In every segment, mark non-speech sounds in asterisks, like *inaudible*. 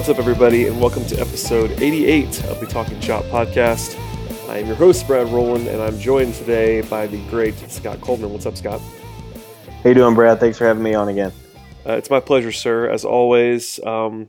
What's up, everybody, and welcome to episode 88 of the Talking Chop podcast. I am your host, Brad Rowland, and I'm joined today by the great Scott Coleman. What's up, Scott? How you doing, Brad? Thanks for having me on again. Uh, it's my pleasure, sir, as always. Um,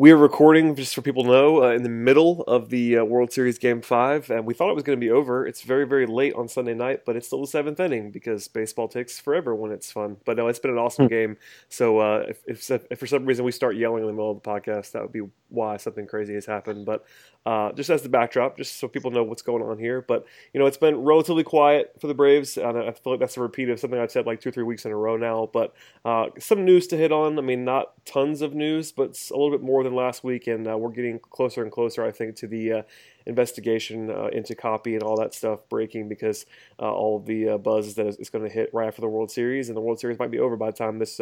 we are recording, just for people to know, uh, in the middle of the uh, World Series Game 5, and we thought it was going to be over. It's very, very late on Sunday night, but it's still the seventh inning because baseball takes forever when it's fun. But no, it's been an awesome Hmm. game. So uh, if, if, if for some reason we start yelling in the middle of the podcast, that would be why something crazy has happened. But uh, just as the backdrop, just so people know what's going on here. But, you know, it's been relatively quiet for the Braves, and I feel like that's a repeat of something I've said like two or three weeks in a row now. But uh, some news to hit on. I mean, not tons of news, but a little bit more than last week, and uh, we're getting closer and closer, I think, to the uh, investigation uh, into Coppy and all that stuff breaking because uh, all of the buzz is that it's going to hit right after the World Series, and the World Series might be over by the time this.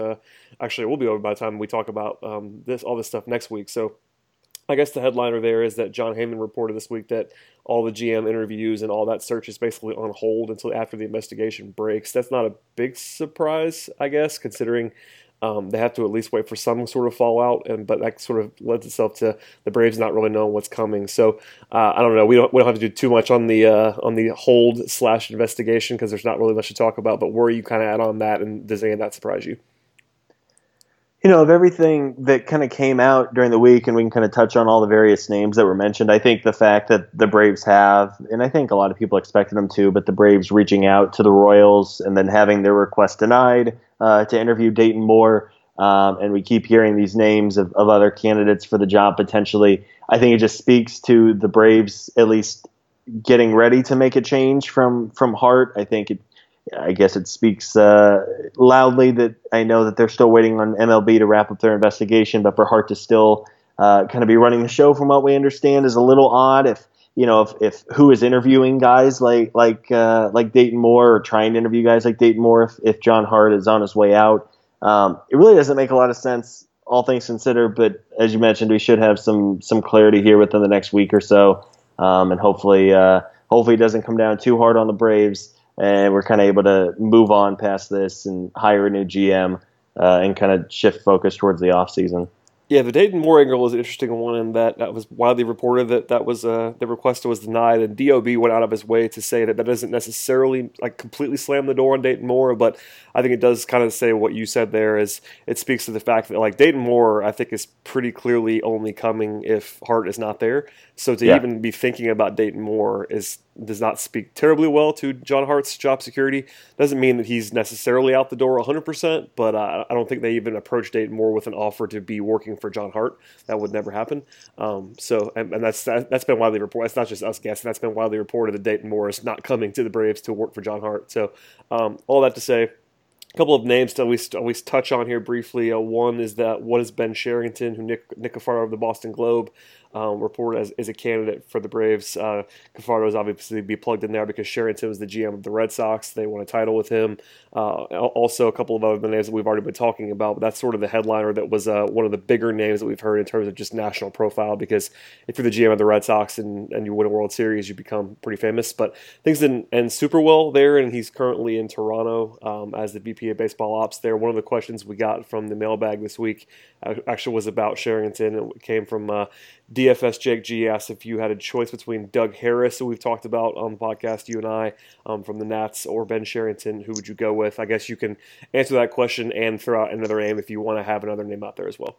Actually, will be over by the time we talk about um, this all this stuff next week. So. I guess the headliner there is that Jon Heyman reported this week that all the GM interviews and all that search is basically on hold until after the investigation breaks. That's not a big surprise, I guess, considering um, they have to at least wait for some sort of fallout, and but that sort of lends itself to the Braves not really knowing what's coming. So uh, I don't know. We don't we don't have to do too much on the uh, on the hold slash investigation because there's not really much to talk about. But where you kind of at on that, and does any of that surprise you? You know, of everything that kind of came out during the week, and we can kind of touch on all the various names that were mentioned. I think the fact that the Braves have, and I think a lot of people expected them to, but the Braves reaching out to the Royals and then having their request denied uh, to interview Dayton Moore, um, and we keep hearing these names of, of other candidates for the job potentially. I think it just speaks to the Braves at least getting ready to make a change from from Hart. I think it I guess it speaks uh, loudly that I know that they're still waiting on MLB to wrap up their investigation, but for Hart to still uh, kind of be running the show, from what we understand, is a little odd. If you know, if, if who is interviewing guys like like uh, like Dayton Moore or trying to interview guys like Dayton Moore, if, if John Hart is on his way out, um, it really doesn't make a lot of sense, all things considered. But as you mentioned, we should have some some clarity here within the next week or so, um, and hopefully uh, hopefully it doesn't come down too hard on the Braves and we're kind of able to move on past this and hire a new GM uh, and kind of shift focus towards the off season. Yeah, the Dayton Moore angle is an interesting one in that that was widely reported that that was uh, the request was denied, and DOB went out of his way to say that that doesn't necessarily like completely slam the door on Dayton Moore, but I think it does kind of say what you said there is it speaks to the fact that like Dayton Moore I think is pretty clearly only coming if Hart is not there. So to Yeah. even be thinking about Dayton Moore is does not speak terribly well to John Hart's job security. Doesn't mean that he's necessarily out the door 100%, but uh, I don't think they even approached Dayton Moore with an offer to be working for John Hart. That would never happen. Um, so, and, and that's that, that's been widely reported. It's not just us guessing. That's been widely reported that Dayton Moore is not coming to the Braves to work for John Hart. So, um, all that to say, a couple of names to at least, at least touch on here briefly. Uh, one is that what is Ben Cherington, who Nick Cafardo of the Boston Globe um, reported as, as a candidate for the Braves. Uh, is obviously be plugged in there because Cherington was the GM of the Red Sox. They won a title with him. Uh, also, a couple of other names that we've already been talking about, but that's sort of the headliner that was uh, one of the bigger names that we've heard in terms of just national profile. Because if you're the GM of the Red Sox and, and you win a World Series, you become pretty famous. But things didn't end super well there, and he's currently in Toronto um, as the VP of Baseball Ops there. One of the questions we got from the mailbag this week actually was about Cherington. It came from uh, DFS Jake G asked if you had a choice between Doug Harris, who we've talked about on the podcast, you and I, um, from the Nats, or Ben Cherington. Who would you go with? I guess you can answer that question and throw out another name if you want to have another name out there as well.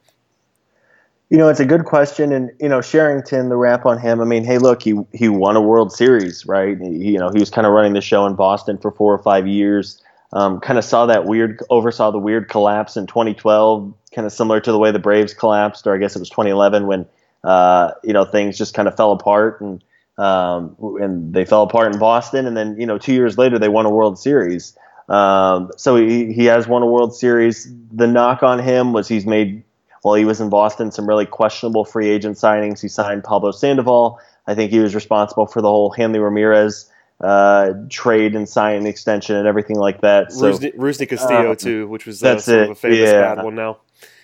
You know, it's a good question, and you know, Cherington, the rap on him. I mean, hey, look, he he won a World Series, right? He, you know, he was kind of running the show in Boston for four or five years. Um, kind of saw that weird, oversaw the weird collapse in 2012, kind of similar to the way the Braves collapsed, or I guess it was 2011 when uh, you know things just kind of fell apart and um, and they fell apart in Boston, and then you know two years later they won a World Series. Um, so he he has won a World Series. The knock on him was he's made while he was in Boston some really questionable free agent signings. He signed Pablo Sandoval. I think he was responsible for the whole Hanley Ramirez uh, trade and sign extension and everything like that. So Rusney, Rusney Castillo uh, too, which was uh, that's sort of it, a famous yeah. bad one now.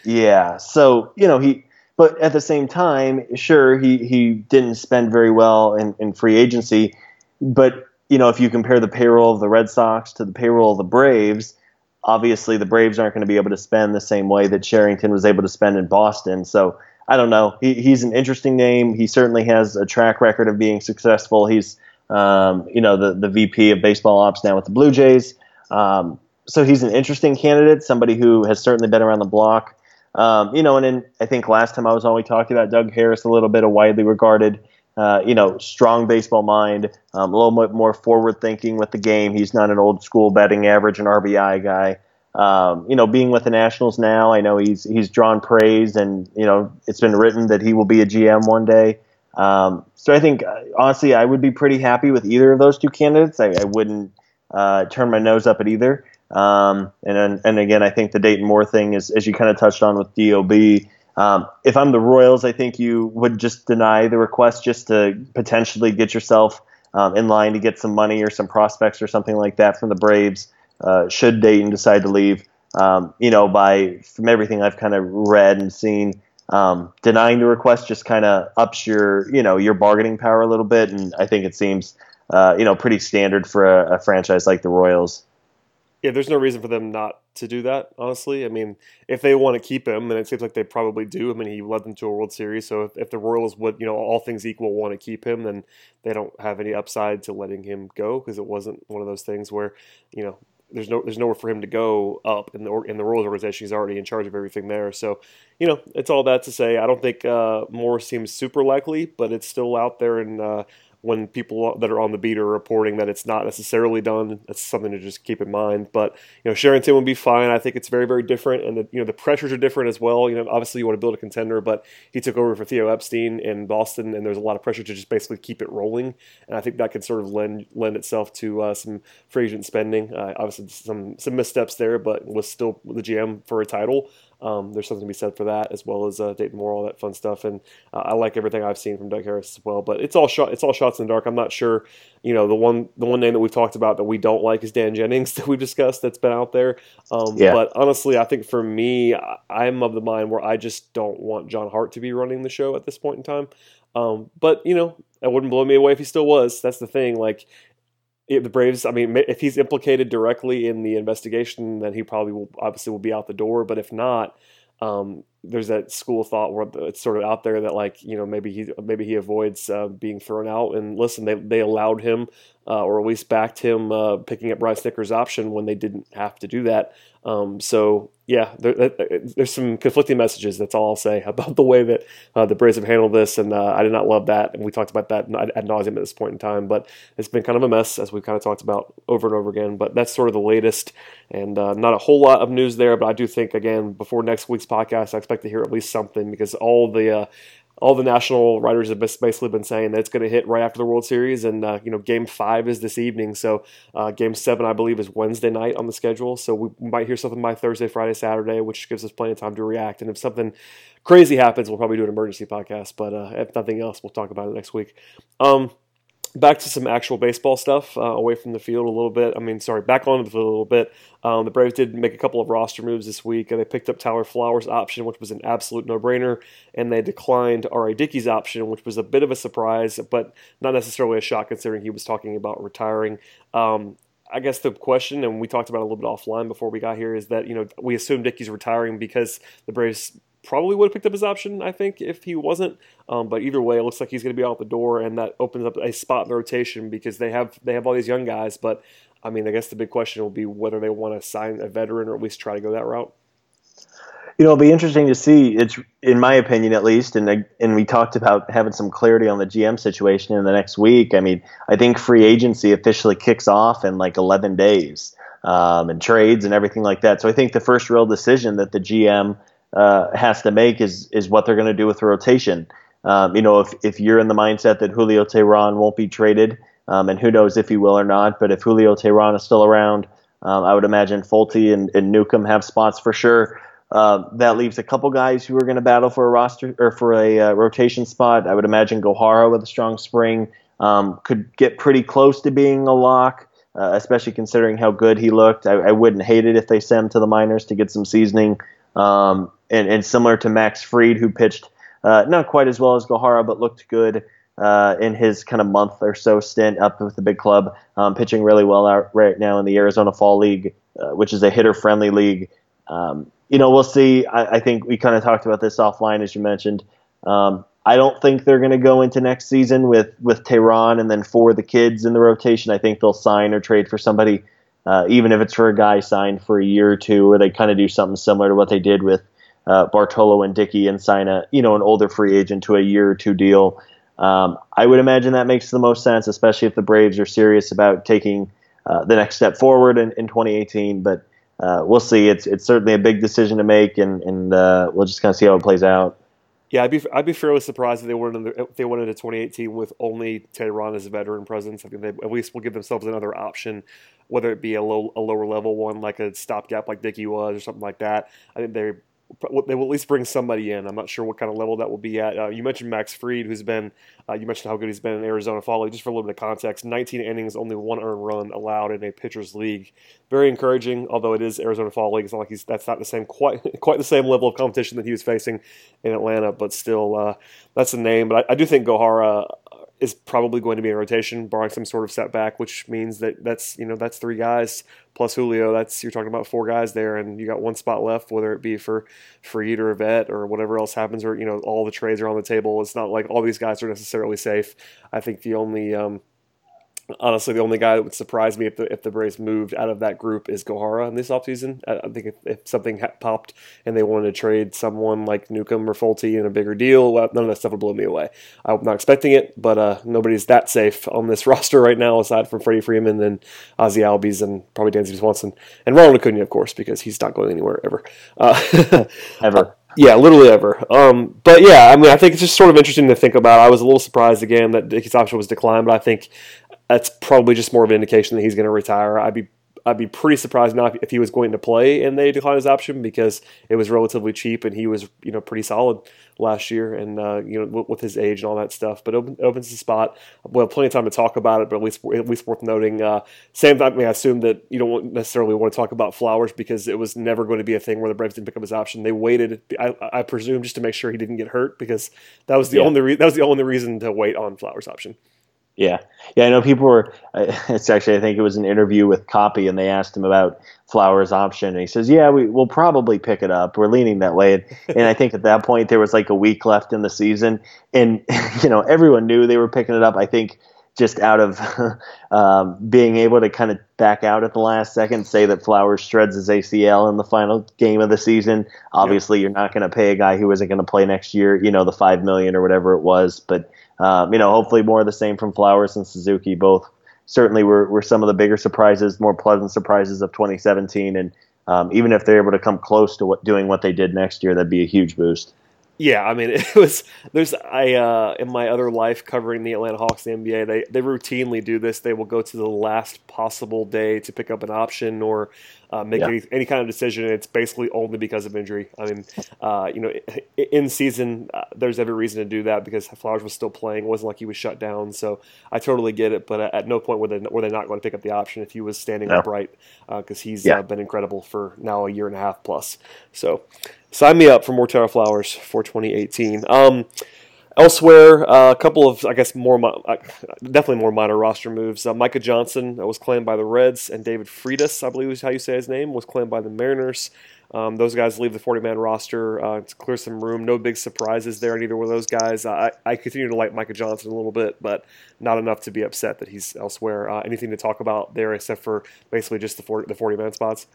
Yeah. So, you know, he but at the same time, sure, he he didn't spend very well in, in free agency. But, you know, if you compare the payroll of the Red Sox to the payroll of the Braves, obviously the Braves aren't going to be able to spend the same way that Cherington was able to spend in Boston. So I don't know. He, he's an interesting name. He certainly has a track record of being successful. He's, um, you know, the, the VP of baseball ops now with the Blue Jays. Um, so he's an interesting candidate, somebody who has certainly been around the block. Um, you know, and then I think last time I was on, we talked about Doug Harris a little bit, a widely regarded, uh, you know, strong baseball mind, um, a little bit more forward thinking with the game. He's not an old school batting average and RBI guy. Um, you know, being with the Nationals now, I know he's he's drawn praise, and you know, it's been written that he will be a GM one day. Um, so I think, uh, honestly, I would be pretty happy with either of those two candidates. I, I wouldn't uh, turn my nose up at either. Um, and and again, I think the Dayton Moore thing is, as you kind of touched on with DOB. Um, if I'm the Royals, I think you would just deny the request just to potentially get yourself um, in line to get some money or some prospects or something like that from the Braves uh, should Dayton decide to leave. Um, you know, by from everything I've kind of read and seen, um, denying the request just kind of ups your you know your bargaining power a little bit, and I think it seems uh, you know pretty standard for a, a franchise like the Royals. Yeah, there's no reason for them not to do that. Honestly, I mean, if they want to keep him, and it seems like they probably do. I mean, he led them to a World Series, so if, if the Royals would, you know, all things equal, want to keep him, then they don't have any upside to letting him go because it wasn't one of those things where, you know, there's no there's nowhere for him to go up in the in the Royals organization. He's already in charge of everything there. So, you know, it's all that to say. I don't think uh, seems super likely, but it's still out there. And uh, when people that are on the beat are reporting that it's not necessarily done, that's something to just keep in mind. But you know, Cherington would be fine. I think it's very very different, and the you know the pressures are different as well. You know, obviously you want to build a contender, but he took over for Theo Epstein in Boston, and there's a lot of pressure to just basically keep it rolling. And I think that could sort of lend lend itself to uh, some free agent spending. Uh, obviously some some missteps there, but was still the GM for a title. Um, there's something to be said for that, as well as uh, Dayton Moore, all that fun stuff. And uh, I like everything I've seen from Doug Harris as well. But it's all shot, it's all shots in the dark. I'm not sure. You know, the one the one name that we've talked about that we don't like is Dan Jennings *laughs* that we've discussed that's been out there. Um, yeah. But honestly, I think for me, I'm of the mind where I just don't want John Hart to be running the show at this point in time. Um, but you know, it wouldn't blow me away if he still was. That's the thing. Like the Braves, I mean, if he's implicated directly in the investigation, then he probably will obviously will be out the door. But if not, um, there's that school of thought where it's sort of out there that like you know maybe he maybe he avoids uh, being thrown out. And listen, they they allowed him uh, or at least backed him uh, picking up Brian Snitker's option when they didn't have to do that. Um, so yeah, there, there's some conflicting messages. That's all I'll say *laughs* about the way that uh, the Braves have handled this, and uh, I did not love that. And we talked about that ad nauseum at this point in time, but it's been kind of a mess as we've kind of talked about over and over again. But that's sort of the latest, and uh, not a whole lot of news there. But I do think again before next week's podcast, I expect to hear at least something because all the uh, all the national writers have basically been saying that it's going to hit right after the World Series, and uh, you know, Game Five is this evening, so uh, Game Seven, I believe, is Wednesday night on the schedule. So we might hear something by Thursday, Friday, Saturday, which gives us plenty of time to react. And if something crazy happens, we'll probably do an emergency podcast. But uh, if nothing else, we'll talk about it next week. Um, back to some actual baseball stuff uh, away from the field a little bit. I mean, sorry, back onto the field a little bit. Um, the Braves did make a couple of roster moves this week. They picked up Tyler Flowers' option, which was an absolute no-brainer, and they declined R.A. Dickey's option, which was a bit of a surprise, but not necessarily a shock considering he was talking about retiring. Um, I guess the question, and we talked about a little bit offline before we got here, is that you know we assume Dickey's retiring because the Braves probably would have picked up his option, I think, if he wasn't. Um, but either way, it looks like he's going to be out the door, and that opens up a spot in the rotation because they have they have all these young guys. But I mean, I guess the big question will be whether they want to sign a veteran or at least try to go that route. You know, it'll be interesting to see. It's in my opinion, at least, and and we talked about having some clarity on the GM situation in the next week. I mean, I think free agency officially kicks off in like 11 days, um, and trades and everything like that. So I think the first real decision that the GM uh, has to make is is what they're going to do with the rotation. Um, you know, if if you're in the mindset that Julio Teheran won't be traded, um, and who knows if he will or not, but if Julio Teheran is still around, um, I would imagine Folty and, and Newcomb have spots for sure. Uh, that leaves a couple guys who are going to battle for a roster or for a uh, rotation spot. I would imagine Gohara with a strong spring um, could get pretty close to being a lock, uh, especially considering how good he looked. I, I, wouldn't hate it if they sent him to the minors to get some seasoning. Um, and, and similar to Max Fried, who pitched uh, not quite as well as Gohara, but looked good uh, in his kind of month or so stint up with the big club, um, pitching really well out right now in the Arizona Fall League, uh, which is a hitter friendly league. um, you know, we'll see. I, I think we kind of talked about this offline, as you mentioned. Um, I don't think they're going to go into next season with with Teheran and then for the kids in the rotation. I think they'll sign or trade for somebody, uh, even if it's for a guy signed for a year or two, or they kind of do something similar to what they did with uh, Bartolo and Dickey and sign a you know an older free agent to a year or two deal. Um, I would imagine that makes the most sense, especially if the Braves are serious about taking uh, the next step forward in, in 2018. But uh, we'll see. It's it's certainly a big decision to make, and and uh, we'll just kind of see how it plays out. Yeah, I'd be I'd be fairly surprised if they went into if they went into 2018 with only Teheran as a veteran presence. I think at least will give themselves another option, whether it be a low a lower level one like a stopgap like Dickey was or something like that. I think they they will at least bring somebody in. I'm not sure what kind of level that will be at. Uh, you mentioned Max Fried, who's been, uh, you mentioned how good he's been in Arizona Fall League. Just for a little bit of context, 19 innings, only one earned run allowed in a pitcher's league. Very encouraging, although it is Arizona Fall League. It's not like he's that's not the same quite *laughs* quite the same level of competition that he was facing in Atlanta, but still, uh, that's a name. But I, I do think Gohara is probably going to be in rotation, barring some sort of setback, which means that that's you know that's three guys plus Julio. That's you're talking about four guys there, and you got one spot left, whether it be for Fried or Vet or whatever else happens, or you know all the trades are on the table. It's not like all these guys are necessarily safe. I think the only um, honestly, the only guy that would surprise me if the if the Braves moved out of that group is Gohara in this offseason. I, I think if, if something popped and they wanted to trade someone like Newcomb or Folty in a bigger deal, well, none of that stuff would blow me away. I'm not expecting it, but uh, nobody's that safe on this *laughs* roster right now, aside from Freddie Freeman and Ozzie Albies and probably Dansby Swanson and Ronald Acuna, of course, because he's not going anywhere ever. Uh, *laughs* ever. Yeah, literally ever. Um, but yeah, I mean, I think it's just sort of interesting to think about. I was a little surprised again that Dickey's option was declined, but I think that's probably just more of an indication that he's going to retire. I'd be I'd be pretty surprised now if he was going to play and they declined his option because it was relatively cheap and he was you know pretty solid last year and uh, you know with his age and all that stuff. But it opens the spot. We'll have plenty of time to talk about it, but at least at least worth noting. Uh, same time, I, mean, I assume that you don't necessarily want to talk about Flowers because it was never going to be a thing where the Braves didn't pick up his option. They waited, I, I presume, just to make sure he didn't get hurt because that was the yeah. only re- that was the only reason to wait on Flowers' option. Yeah, yeah. I know people were. *laughs* It's actually I think it was an interview with Coppy, and they asked him about Flowers' option, and he says, "Yeah, we will probably pick it up. We're leaning that way." And, and I think at that point there was like a week left in the season, and *laughs* you know everyone knew they were picking it up. I think just out of *laughs* um, being able to kind of back out at the last second, say that Flowers shreds his ACL in the final game of the season. Obviously, you're not going to pay a guy who isn't going to play next year. You know the five million or whatever it was, but um, you know, hopefully more of the same from Flowers and Suzuki. Both certainly were, were some of the bigger surprises, more pleasant surprises of 2017. And um, even if they're able to come close to what, doing what they did next year, that'd be a huge boost. Yeah, I mean, *laughs* it was there's I uh, in my other life covering the Atlanta Hawks, the NBA. They they routinely do this. They will go to the last possible day to pick up an option or uh, make yeah. any, any kind of decision. And it's basically only because of injury. I mean, uh, you know, in season, uh, there's every reason to do that because Flowers was still playing. It wasn't like he was shut down. So I totally get it. But at no point were they were they not going to pick up the option if he was standing no. upright because uh, he's yeah. Uh, been incredible for now a year and a half plus. So sign me up for more Tyler Flowers for 2018. Um, Elsewhere, uh, a couple of, I guess, more uh, definitely more minor roster moves. Uh, Micah Johnson was claimed by the Reds, and David Freitas, I believe is how you say his name, was claimed by the Mariners. Um, those guys leave the 40 man roster uh, to clear some room. No big surprises there in either one of those guys. I, I continue to like Micah Johnson a little bit, but not enough to be upset that he's elsewhere. Uh, anything to talk about there except for basically just the the 40 man spots?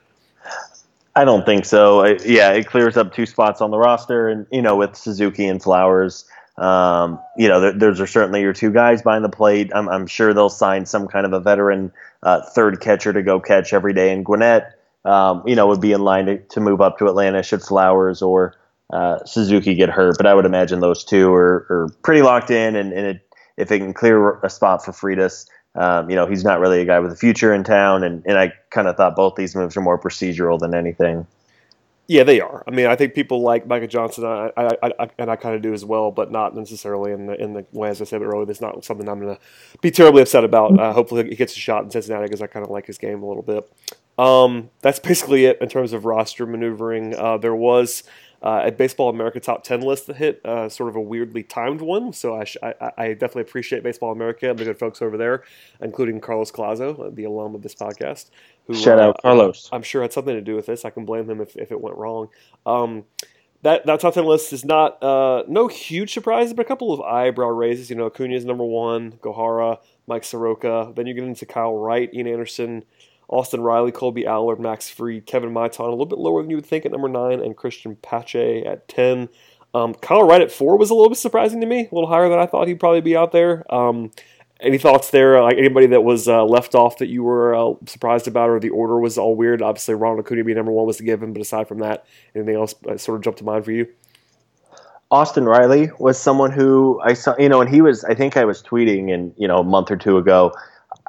I don't think so. I, yeah, it clears up two spots on the roster, and you know, with Suzuki and Flowers, um, you know, there, those are certainly your two guys behind the plate. I'm, I'm sure they'll sign some kind of a veteran uh, third catcher to go catch every day. And Gwinnett, um, you know, would be in line to, to, move up to Atlanta should Flowers or uh, Suzuki get hurt. But I would imagine those two are, are pretty locked in. And, and it, if they can clear a spot for Freitas, um, you know, he's not really a guy with a future in town. And, and I kind of thought both these moves are more procedural than anything. Yeah, they are. I mean, I think people like Micah Johnson, I, I, I and I kind of do as well, but not necessarily in the in the way as I said earlier. That's not something I'm going to be terribly upset about. Uh, hopefully, he gets a shot in Cincinnati because I kind of like his game a little bit. Um, that's basically it in terms of roster maneuvering. Uh, there was uh, a Baseball America top 10 list that hit, uh, sort of a weirdly timed one. So I, sh- I, I, definitely appreciate Baseball America and the good folks over there, including Carlos Collazo, the alum of this podcast. Who, Shout out uh, Carlos. I'm sure had something to do with this. I can blame him if, if it went wrong. Um, that, that top 10 list is not uh, no huge surprises, but a couple of eyebrow raises. You know, Acuna is number one, Gohara, Mike Soroka. Then you get into Kyle Wright, Ian Anderson, Austin Riley, Kolby Allard, Max Fried, Kevin Maitan, a little bit lower than you would think at number nine, and Cristian Pache at 10. Um, Kyle Wright at four was a little bit surprising to me, a little higher than I thought he'd probably be out there. Um, any thoughts there? Like anybody that was uh, left off that you were uh, surprised about, or the order was all weird? Obviously, Ronald Acuna being number one was a given, but aside from that, anything else sort of jumped to mind for you? Austin Riley was someone who I saw, you know, and he was, I think I was tweeting, and you know, a month or two ago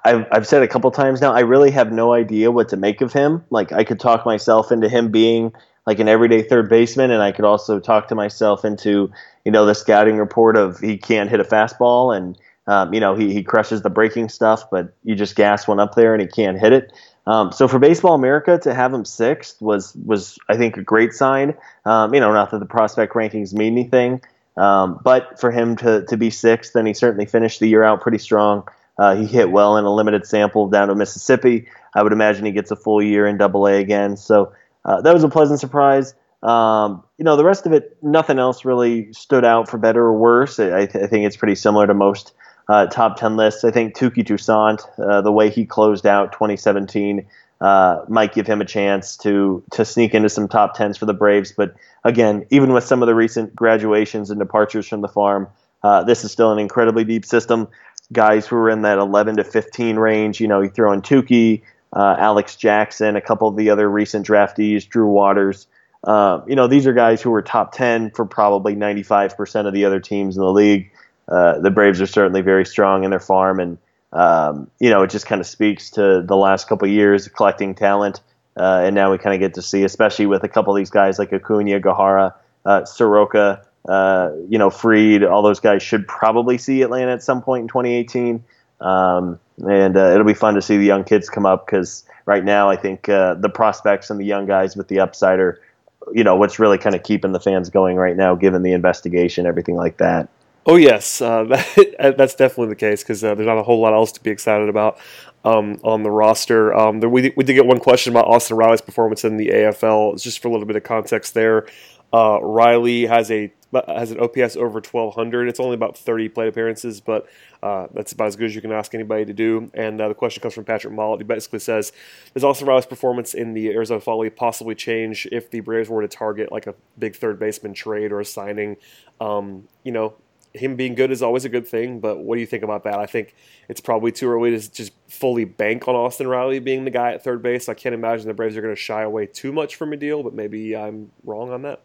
I've, I've said a couple times now, I really have no idea what to make of him. Like, I could talk myself into him being like an everyday third baseman, and I could also talk to myself into, you know, the scouting report of he can't hit a fastball and, um, you know, he, he crushes the breaking stuff, but you just gas one up there and he can't hit it. Um, so for Baseball America to have him sixth was was I think a great sign. Um, you know, not that the prospect rankings mean anything, um, but for him to to be sixth, then he certainly finished the year out pretty strong. Uh, he hit well in a limited sample down to Mississippi. I would imagine he gets a full year in Double A again. So uh, that was a pleasant surprise. Um, you know, the rest of it, nothing else really stood out for better or worse. I, th- I think it's pretty similar to most uh, top 10 lists. I think Touki Toussaint, uh, the way he closed out 2017, uh, might give him a chance to to sneak into some top 10s for the Braves. But again, even with some of the recent graduations and departures from the farm, uh, this is still an incredibly deep system guys who were in that 11 to 15 range. You know, you throw in Touki, uh, Alex Jackson, a couple of the other recent draftees, Drew Waters. Uh, you know, these are guys who were top 10 for probably 95% of the other teams in the league. Uh, the Braves are certainly very strong in their farm, and um, you know, it just kind of speaks to the last couple of years collecting talent. Uh, and now we kind of get to see, especially with a couple of these guys like Acuna, Gohara, uh, Soroka, uh, you know, Fried, all those guys should probably see Atlanta at some point in 2018. Um, and uh, it'll be fun to see the young kids come up because right now I think uh, the prospects and the young guys with the upside are, you know, what's really kind of keeping the fans going right now, given the investigation, everything like that. Oh yes, uh, *laughs* that, that's definitely the case because uh, there's not a whole lot else to be excited about um, on the roster. Um, there, we, we did get one question about Austin Riley's performance in the AFL. It's just for a little bit of context there. Uh, Riley has a has an OPS over 1200. It's only about 30 plate appearances, but uh, that's about as good as you can ask anybody to do. And uh, the question comes from Patrick Mollett. He basically says, "Does Austin Riley's performance in the Arizona Fall League possibly change if the Braves were to target like a big third baseman trade or a signing?" Um, you know, him being good is always a good thing, but what do you think about that? I think it's probably too early to just fully bank on Austin Riley being the guy at third base. I can't imagine the Braves are going to shy away too much from a deal, but maybe I'm wrong on that.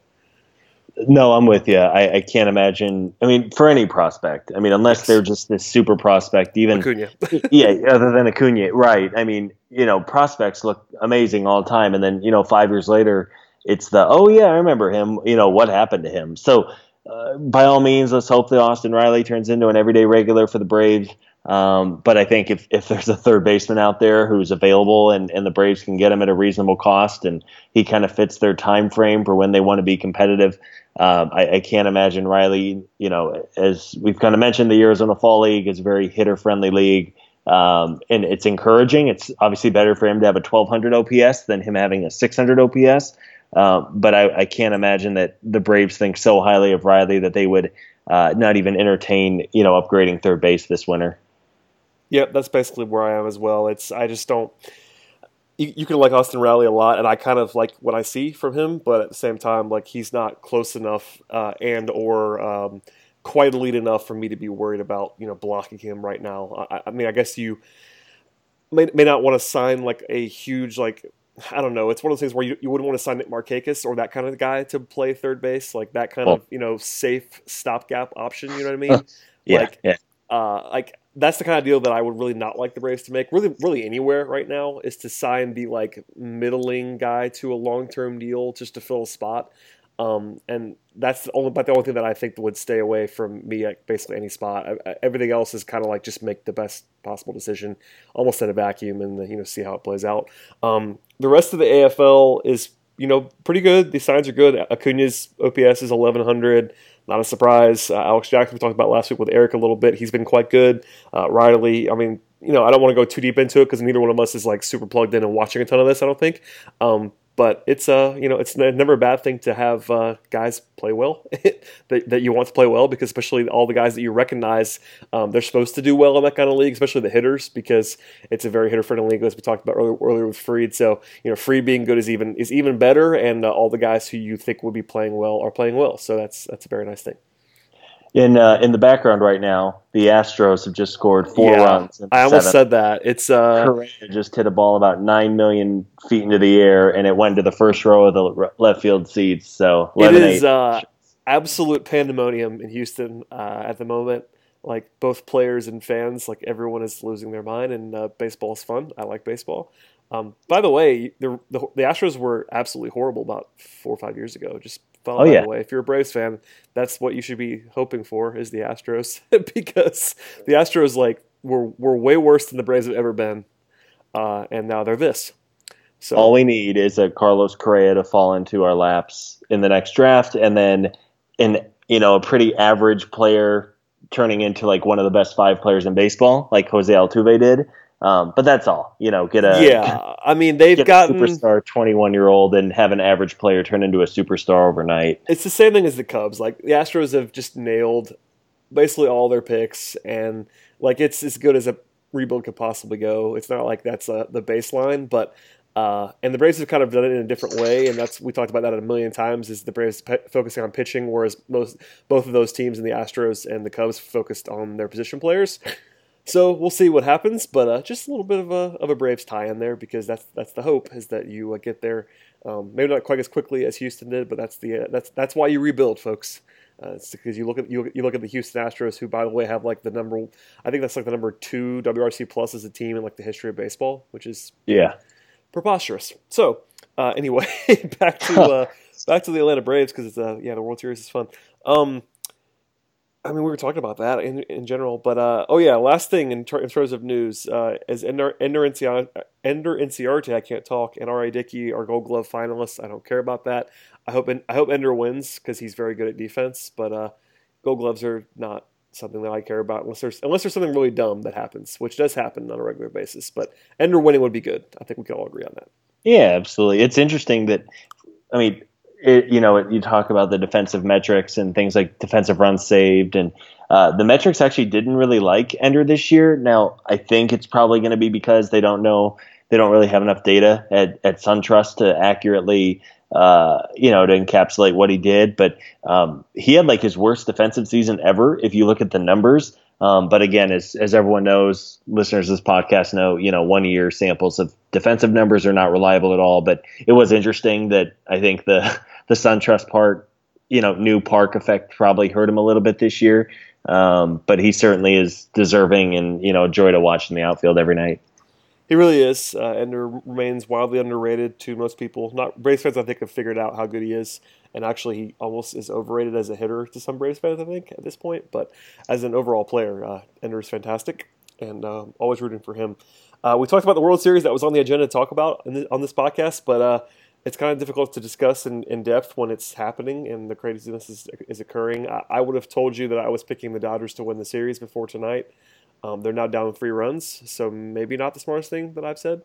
No, I'm with you. I, I, can't imagine. I mean, for any prospect. I mean, unless yes. they're just this super prospect, even Acuna. *laughs* yeah, other than Acuna, right? I mean, you know, prospects look amazing all the time, and then you know, five years later, it's the oh yeah, I remember him. You know, what happened to him? So, uh, by all means, let's hope that Austin Riley turns into an everyday regular for the Braves. Um, but I think if, if there's a third baseman out there who's available and, and the Braves can get him at a reasonable cost and he kind of fits their time frame for when they want to be competitive, um, I, I, can't imagine Riley, you know, as we've kind of mentioned, the Arizona Fall League is a very hitter friendly league. Um, and it's encouraging. It's obviously better for him to have a 1200 OPS than him having a 600 OPS. Uh, but I, I, can't imagine that the Braves think so highly of Riley that they would uh, not even entertain, you know, upgrading third base this winter. Yep, that's basically where I am as well. It's I just don't you, you can like Austin Riley a lot, and I kind of like what I see from him, but at the same time, like he's not close enough uh, and or um, quite elite enough for me to be worried about you know blocking him right now. I, I mean, I guess you may, may not want to sign like a huge like I don't know. It's one of those things where you, you wouldn't want to sign Nick Markakis or that kind of guy to play third base, like that kind well, of you know safe stopgap option. You know what I mean? *laughs* yeah, like, yeah. Uh, like that's the kind of deal that I would really not like the Braves to make. Really, really anywhere right now is to sign the like middling guy to a long term deal just to fill a spot. Um, and that's the only, but the only thing that I think would stay away from me at basically any spot. I, I, everything else is kind of like just make the best possible decision, almost in a vacuum, and you know see how it plays out. Um, the rest of the AFL is you know, pretty good. The signs are good. Acuna's OPS is 1100. Not a surprise. Uh, Alex Jackson, we talked about last week with Eric a little bit. He's been quite good. Uh, Riley, I mean, you know, I don't want to go too deep into it because neither one of us is like super plugged in and watching a ton of this. I don't think. Um, but it's uh you know it's never a bad thing to have uh, guys play well *laughs* that, that you want to play well because especially all the guys that you recognize um, they're supposed to do well in that kind of league especially the hitters because it's a very hitter friendly league as we talked about earlier, earlier with Fried. So you know Fried being good is even is even better and uh, all the guys who you think would be playing well are playing well. So that's that's a very nice thing in uh, in the background right now, the Astros have just scored four yeah, runs. I almost said that. It's uh, Correa just hit a ball about nine million feet into the air, and it went to the first row of the left field seats. So it is uh, absolute pandemonium in Houston uh, at the moment. Like both players and fans, like everyone is losing their mind, and uh, baseball is fun. I like baseball. Um, by the way, the, the, the Astros were absolutely horrible about four or five years ago. Just oh, yeah. the way. If you're a Braves fan, that's what you should be hoping for is the Astros *laughs* because the Astros like were were way worse than the Braves have ever been, uh, and now they're this. So all we need is a Carlos Correa to fall into our laps in the next draft, and then in you know a pretty average player turning into like one of the best five players in baseball, like Jose Altuve did. Um, but that's all. You know, get a yeah. I mean, they've gotten superstar twenty one year old and have an average player turn into a superstar overnight. It's the same thing as the Cubs. Like the Astros have just nailed basically all their picks, and like it's as good as a rebuild could possibly go. It's not like that's a, the baseline, but uh, and the Braves have kind of done it in a different way, and that's we talked about that a million times. Is the Braves pe- focusing on pitching, whereas most both of those teams, and the Astros and the Cubs, focused on their position players. So we'll see what happens, but uh, just a little bit of a of a Braves tie in there because that's that's the hope is that you uh, get there. Um, maybe not quite as quickly as Houston did, but that's the uh, that's that's why you rebuild, folks. Uh, it's because you look at you, you look at the Houston Astros, who by the way have like the number I think that's like the number two WRC plus as a team in like the history of baseball, which is yeah preposterous. So uh, anyway, *laughs* back to *laughs* uh, back to the Atlanta Braves because it's uh, yeah the World Series is fun. Um, I mean, we were talking about that in, in general, but uh, oh yeah, last thing in, ter- in terms of news uh, is Ender Ender, Inciarte, Inciarte. I can't talk. And R.A. Dickey are Gold Glove finalists. I don't care about that. I hope I hope Ender wins because he's very good at defense. But uh, Gold Gloves are not something that I care about unless there's unless there's something really dumb that happens, which does happen on a regular basis. But Ender winning would be good. I think we can all agree on that. Yeah, absolutely. It's interesting that I mean it, you know, you talk about the defensive metrics and things like defensive runs saved, and uh, the metrics actually didn't really like Ender this year. Now, I think it's probably going to be because they don't know, they don't really have enough data at, at SunTrust to accurately, uh, you know, to encapsulate what he did. But um, he had like his worst defensive season ever if you look at the numbers. Um, but again, as, as everyone knows, listeners of this podcast know, you know, one year samples of defensive numbers are not reliable at all. But it was interesting that I think the the SunTrust Park, you know, new park effect probably hurt him a little bit this year. Um, but he certainly is deserving and you know a joy to watch in the outfield every night. He really is, uh, and remains wildly underrated to most people. Not Braves fans, I think, have figured out how good he is, and actually, he almost is overrated as a hitter to some Braves fans, I think, at this point. But as an overall player, uh, Ender is fantastic, and uh, always rooting for him. Uh, we talked about the World Series that was on the agenda to talk about the, on this podcast, but uh, it's kind of difficult to discuss in, in depth when it's happening and the craziness is, is occurring. I, I would have told you that I was picking the Dodgers to win the series before tonight. Um, they're now down three runs, so maybe not the smartest thing that I've said.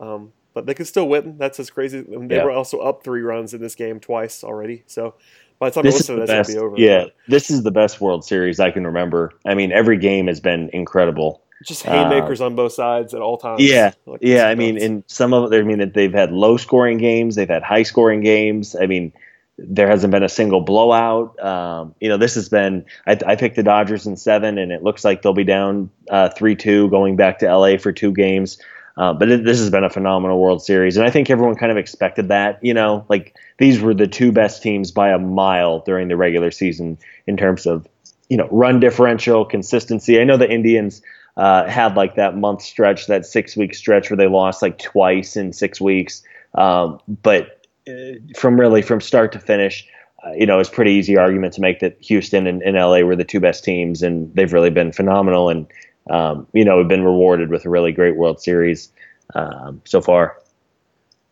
Um, but they could still win. That's as crazy. And they yeah. were also up three runs in this game twice already. So by the time this listen to this, it'll be over. Yeah, this is the best World Series I can remember. I mean, every game has been incredible. Just haymakers uh, on both sides at all times. Yeah, like, yeah. I mean, in some of, I mean, they've had low scoring games. They've had high scoring games. I mean, there hasn't been a single blowout. Um, you know, this has been. I, I, picked the Dodgers in seven, and it looks like they'll be down uh, three two going back to LA for two games. Uh, but it, this has been a phenomenal World Series, and I think everyone kind of expected that. You know, like these were the two best teams by a mile during the regular season in terms of you know run differential, consistency. I know the Indians uh, had like that month stretch, that six week stretch where they lost like twice in six weeks, um, but uh, from really from start to finish, uh, you know, it's pretty easy argument to make that Houston and, and, LA were the two best teams, and they've really been phenomenal, and um, you know, have been rewarded with a really great World Series um, so far.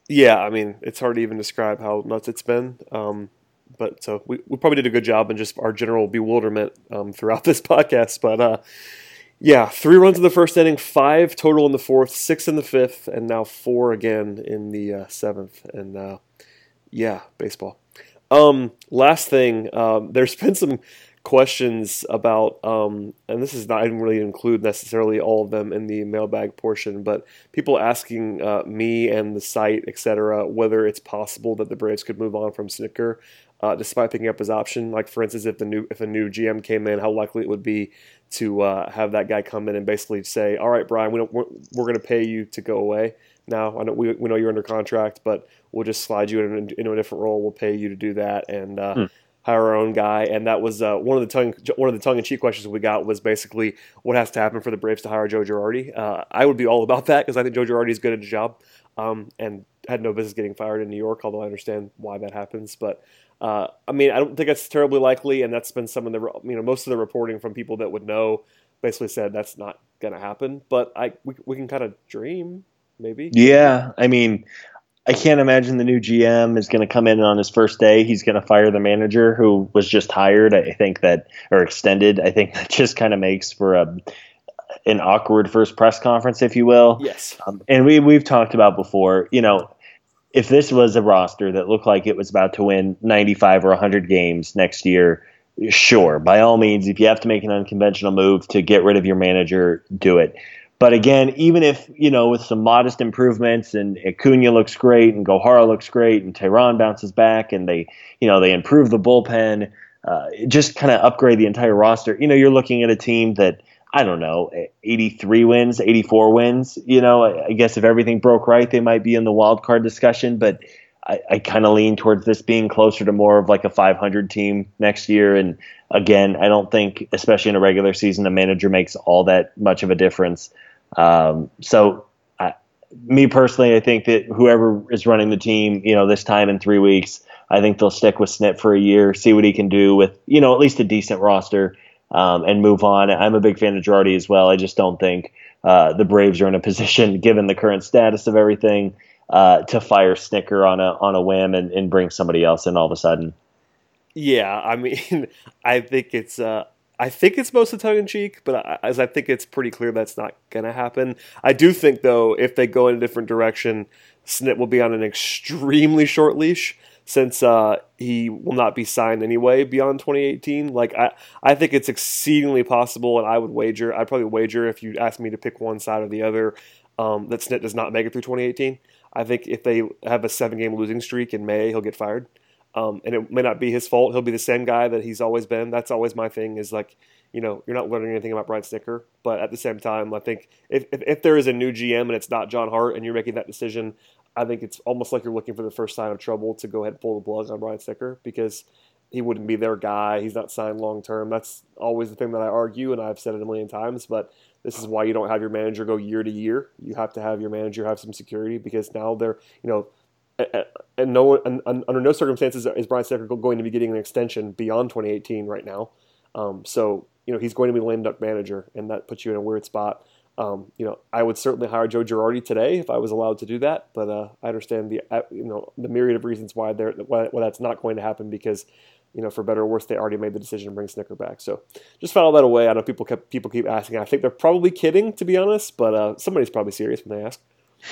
Yeah, I mean, it's hard to even describe how nuts it's been. Um, but so we, we probably did a good job in just our general bewilderment um, throughout this *laughs* podcast. But uh, yeah, three runs in the first inning, five total in the fourth, six in the fifth, and now four again in the uh, seventh. And uh, yeah, baseball. Um, last thing, um, *laughs* there's been some questions about, um, and this is not, I didn't really include necessarily all of them in the mailbag portion, but people asking uh, me and the site, etc., whether it's possible that the Braves could move on from Snitker. Uh, despite picking up his option, like for instance, if the new if a new GM came in, how likely it would be to uh, have that guy come in and basically say, "All right, Brian, we don't, we're, we're going to pay you to go away now. I know we, we know you're under contract, but we'll just slide you in, into a different role. We'll pay you to do that and uh, hmm. Hire our own guy." And that was uh, one of the tongue one of the tongue in cheek questions we got was basically what has to happen for the Braves to hire Joe Girardi. Uh, I would be all about that because I think Joe Girardi is good at his job um, and had no business getting fired in New York. Although I understand why that happens, but uh, I mean, I don't think that's terribly likely, and that's been some of the you know most of the reporting from people that would know basically said that's not going to happen. But I we, we can kind of dream maybe. Yeah, I mean, I can't imagine the new GM is going to come in on his first day. He's going to fire the manager who was just hired. I think that or extended. I think *laughs* that just kind of makes for a an awkward first press conference, if you will. Yes. Um, and we we've talked about before. You know, if this was a roster that looked like it was about to win 95 or 100 games next year, sure, by all means, if you have to make an unconventional move to get rid of your manager, do it. But again, even if, you know, with some modest improvements and Acuna looks great and Gohara looks great and Teheran bounces back and they, you know, they improve the bullpen, uh, just kind of upgrade the entire roster, you know, you're looking at a team that I don't know, 83 wins, 84 wins. You know, I guess if everything broke right, they might be in the wild card discussion, but I, I kind of lean towards this being closer to more of like a 500 team next year. And again, I don't think, especially in a regular season, a manager makes all that much of a difference. Um, so, I, me personally, I think that whoever is running the team, you know, this time in three weeks, I think they'll stick with Snit for a year, see what he can do with, you know, at least a decent roster um, and move on. I'm a big fan of Girardi as well. I just don't think uh, the Braves are in a *laughs* position, given the current status of everything, uh, to fire Snitker on a on a whim and, and, bring somebody else in all of a sudden. Yeah, I mean, *laughs* I think it's. Uh, I think it's mostly tongue in cheek, but I, as I think it's pretty clear that's not going to happen. I do think, though, if they go in a different direction, Snit will be on an extremely short leash since uh, he will not be signed anyway beyond 2018. Like I, I think it's exceedingly possible, and I would wager. I'd probably wager if you asked me to pick one side or the other um, that Snit does not make it through 2018. I think if they have a seven-game losing streak in May, he'll get fired. Um, and it may not be his fault. He'll be the same guy that he's always been. That's always my thing. Is like, you know, you're not learning anything about Brian Snitker, but at the same time, I think if, if, if there is a new GM and it's not John Hart and you're making that decision, I think it's almost like you're looking for the first sign of trouble to go ahead and pull the plug on Brian Snitker because he wouldn't be their guy. He's not signed long term. That's always the thing that I argue, and I've said it a million times. But this is why you don't have your manager go year to year. You have to have your manager have some security because now they're, you know, and no and, and under no circumstances is Brian Snitker going to be getting an extension beyond 2018 right now. Um, so you know he's going to be lame duck manager, and that puts you in a weird spot. Um, you know, I would certainly hire Joe Girardi today if I was allowed to do that, but uh, I understand the uh, you know the myriad of reasons why there why, why, that's not going to happen because you know for better or worse they already made the decision to bring Snitker back. So just file that away. I know people kept people keep asking. I think they're probably kidding to be honest, but uh, somebody's probably serious when they ask.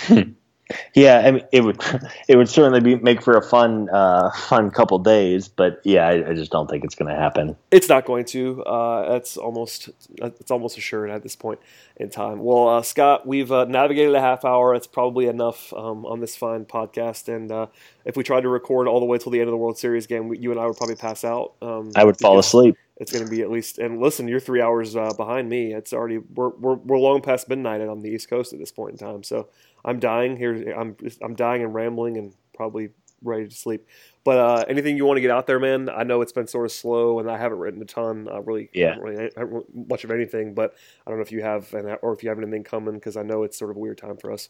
*laughs* Yeah, I mean, it would *laughs* it would certainly be make for a fun uh, fun couple days, but yeah, I, I just don't think it's going to happen. It's not going to. Uh, that's almost it's almost assured at this point in time. Well, uh, Scott, we've uh, navigated a half hour. It's probably enough um, on this fine podcast. And uh, if we tried to record all the way till the end of the World Series game, you and I would probably pass out. Um, I would fall asleep it's going to be at least. And listen, you're three hours uh, behind me. It's already we're, we're we're long past midnight on the East Coast at this point in time. So I'm dying here. I'm I'm dying and rambling and probably ready to sleep. But uh, anything you want to get out there, man? I know it's been sort of slow, and I haven't written a ton. Uh, really, yeah, really much of anything. But I don't know if you have, or if you have anything coming, because I know it's sort of a weird time for us.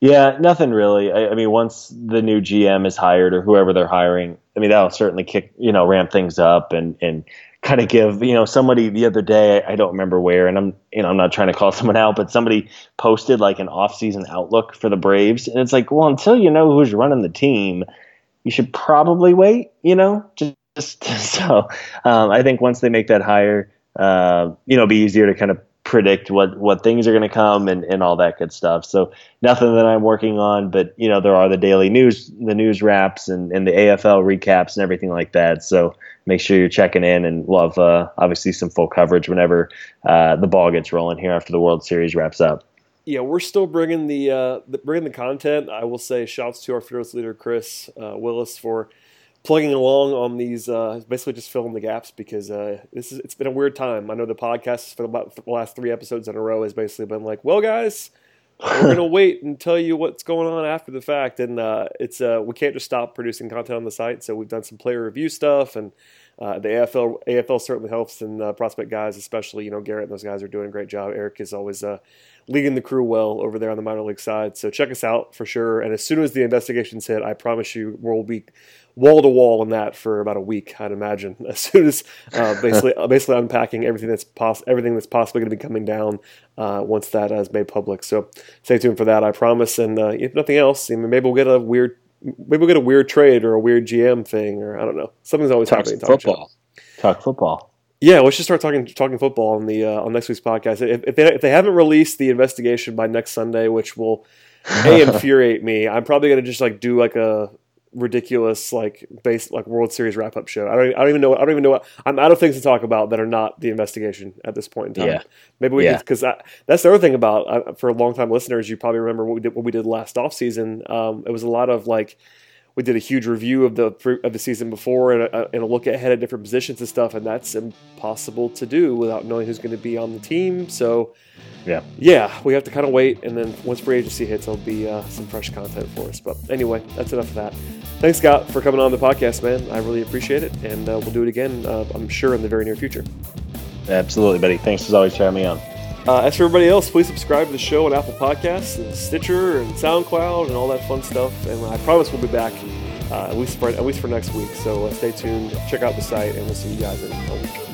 Yeah, nothing really. I, I, mean, once the new GM is hired or whoever they're hiring, I mean that'll certainly kick, you know, ramp things up and and kind of give you know somebody the other day I don't remember where and I'm you know I'm not trying to call *laughs* someone out but somebody posted like an off-season outlook for the Braves and it's like well until you know who's running the team you should probably wait you know? Just, just *laughs* so um, I think once they make that hire uh, you know be easier to kind of predict what what things are going to come and, and all that good stuff. So nothing that I'm working on, but you know there are the daily news, the news wraps, and, and the AFL recaps and everything like that. So make sure you're checking in, and have uh, obviously some full coverage whenever uh, the ball gets rolling here after the World Series wraps up. Yeah, we're still bringing the, uh, the bringing the content. I will say, shouts to our fearless leader Chris uh, Willis for plugging along on these, uh, basically just filling the gaps because uh, this is it's been a weird time. I know the podcast for about the last three episodes in a row has basically been like, well, guys, we're gonna *laughs* wait and tell you what's going on after the fact, and uh, it's uh, we can't just stop producing content on the site. So we've done some player review stuff, and uh, the AFL AFL certainly helps, and uh, prospect guys, especially you know Garrett and those guys are doing a great job. Eric is always leading the crew well over there on the minor league side. So check us out for sure. And as soon as the investigations hit, I promise you we'll be wall to wall on that for about a week, I'd imagine. *laughs* As soon as uh, *laughs* basically basically unpacking everything that's poss- everything that's possibly going to be coming down uh, once that is made public. So stay tuned for that, I promise. And uh, if nothing else, maybe we'll get a weird maybe we'll get a weird trade or a weird GM thing or I don't know. Something's always Talk happening. Football. Talk football. Yeah, let's just start talking talking football on the uh, on next week's podcast. If, if, they, if they haven't released the investigation by next Sunday, which will a *laughs* infuriate me, I'm probably gonna just like do like a ridiculous like base like World Series wrap up show. I don't I don't even know I don't even know what I'm out of things to talk about that are not the investigation at this point in time. Yeah. Maybe we Yeah. because that's the other thing about uh, for long time listeners. You probably remember what we did what we did last off season. Um, it was a lot of like we did a huge review of the of the season before and a, and a look ahead at different positions and stuff, and that's impossible to do without knowing who's going to be on the team. So Yeah. yeah, we have to kind of wait, and then once free agency hits, there'll be uh, some fresh content for us. But anyway, that's enough of that. Thanks, Scott, for coming on the podcast, man. I really appreciate it, and uh, we'll do it again. Uh, I'm sure in the very near future. Absolutely, buddy. Thanks as always for having me on. Uh, as for everybody else, please subscribe to the show on Apple Podcasts and Stitcher and SoundCloud and all that fun stuff. And I promise we'll be back uh, at least for at least for next week. So uh, stay tuned, check out the site, and we'll see you guys in a week.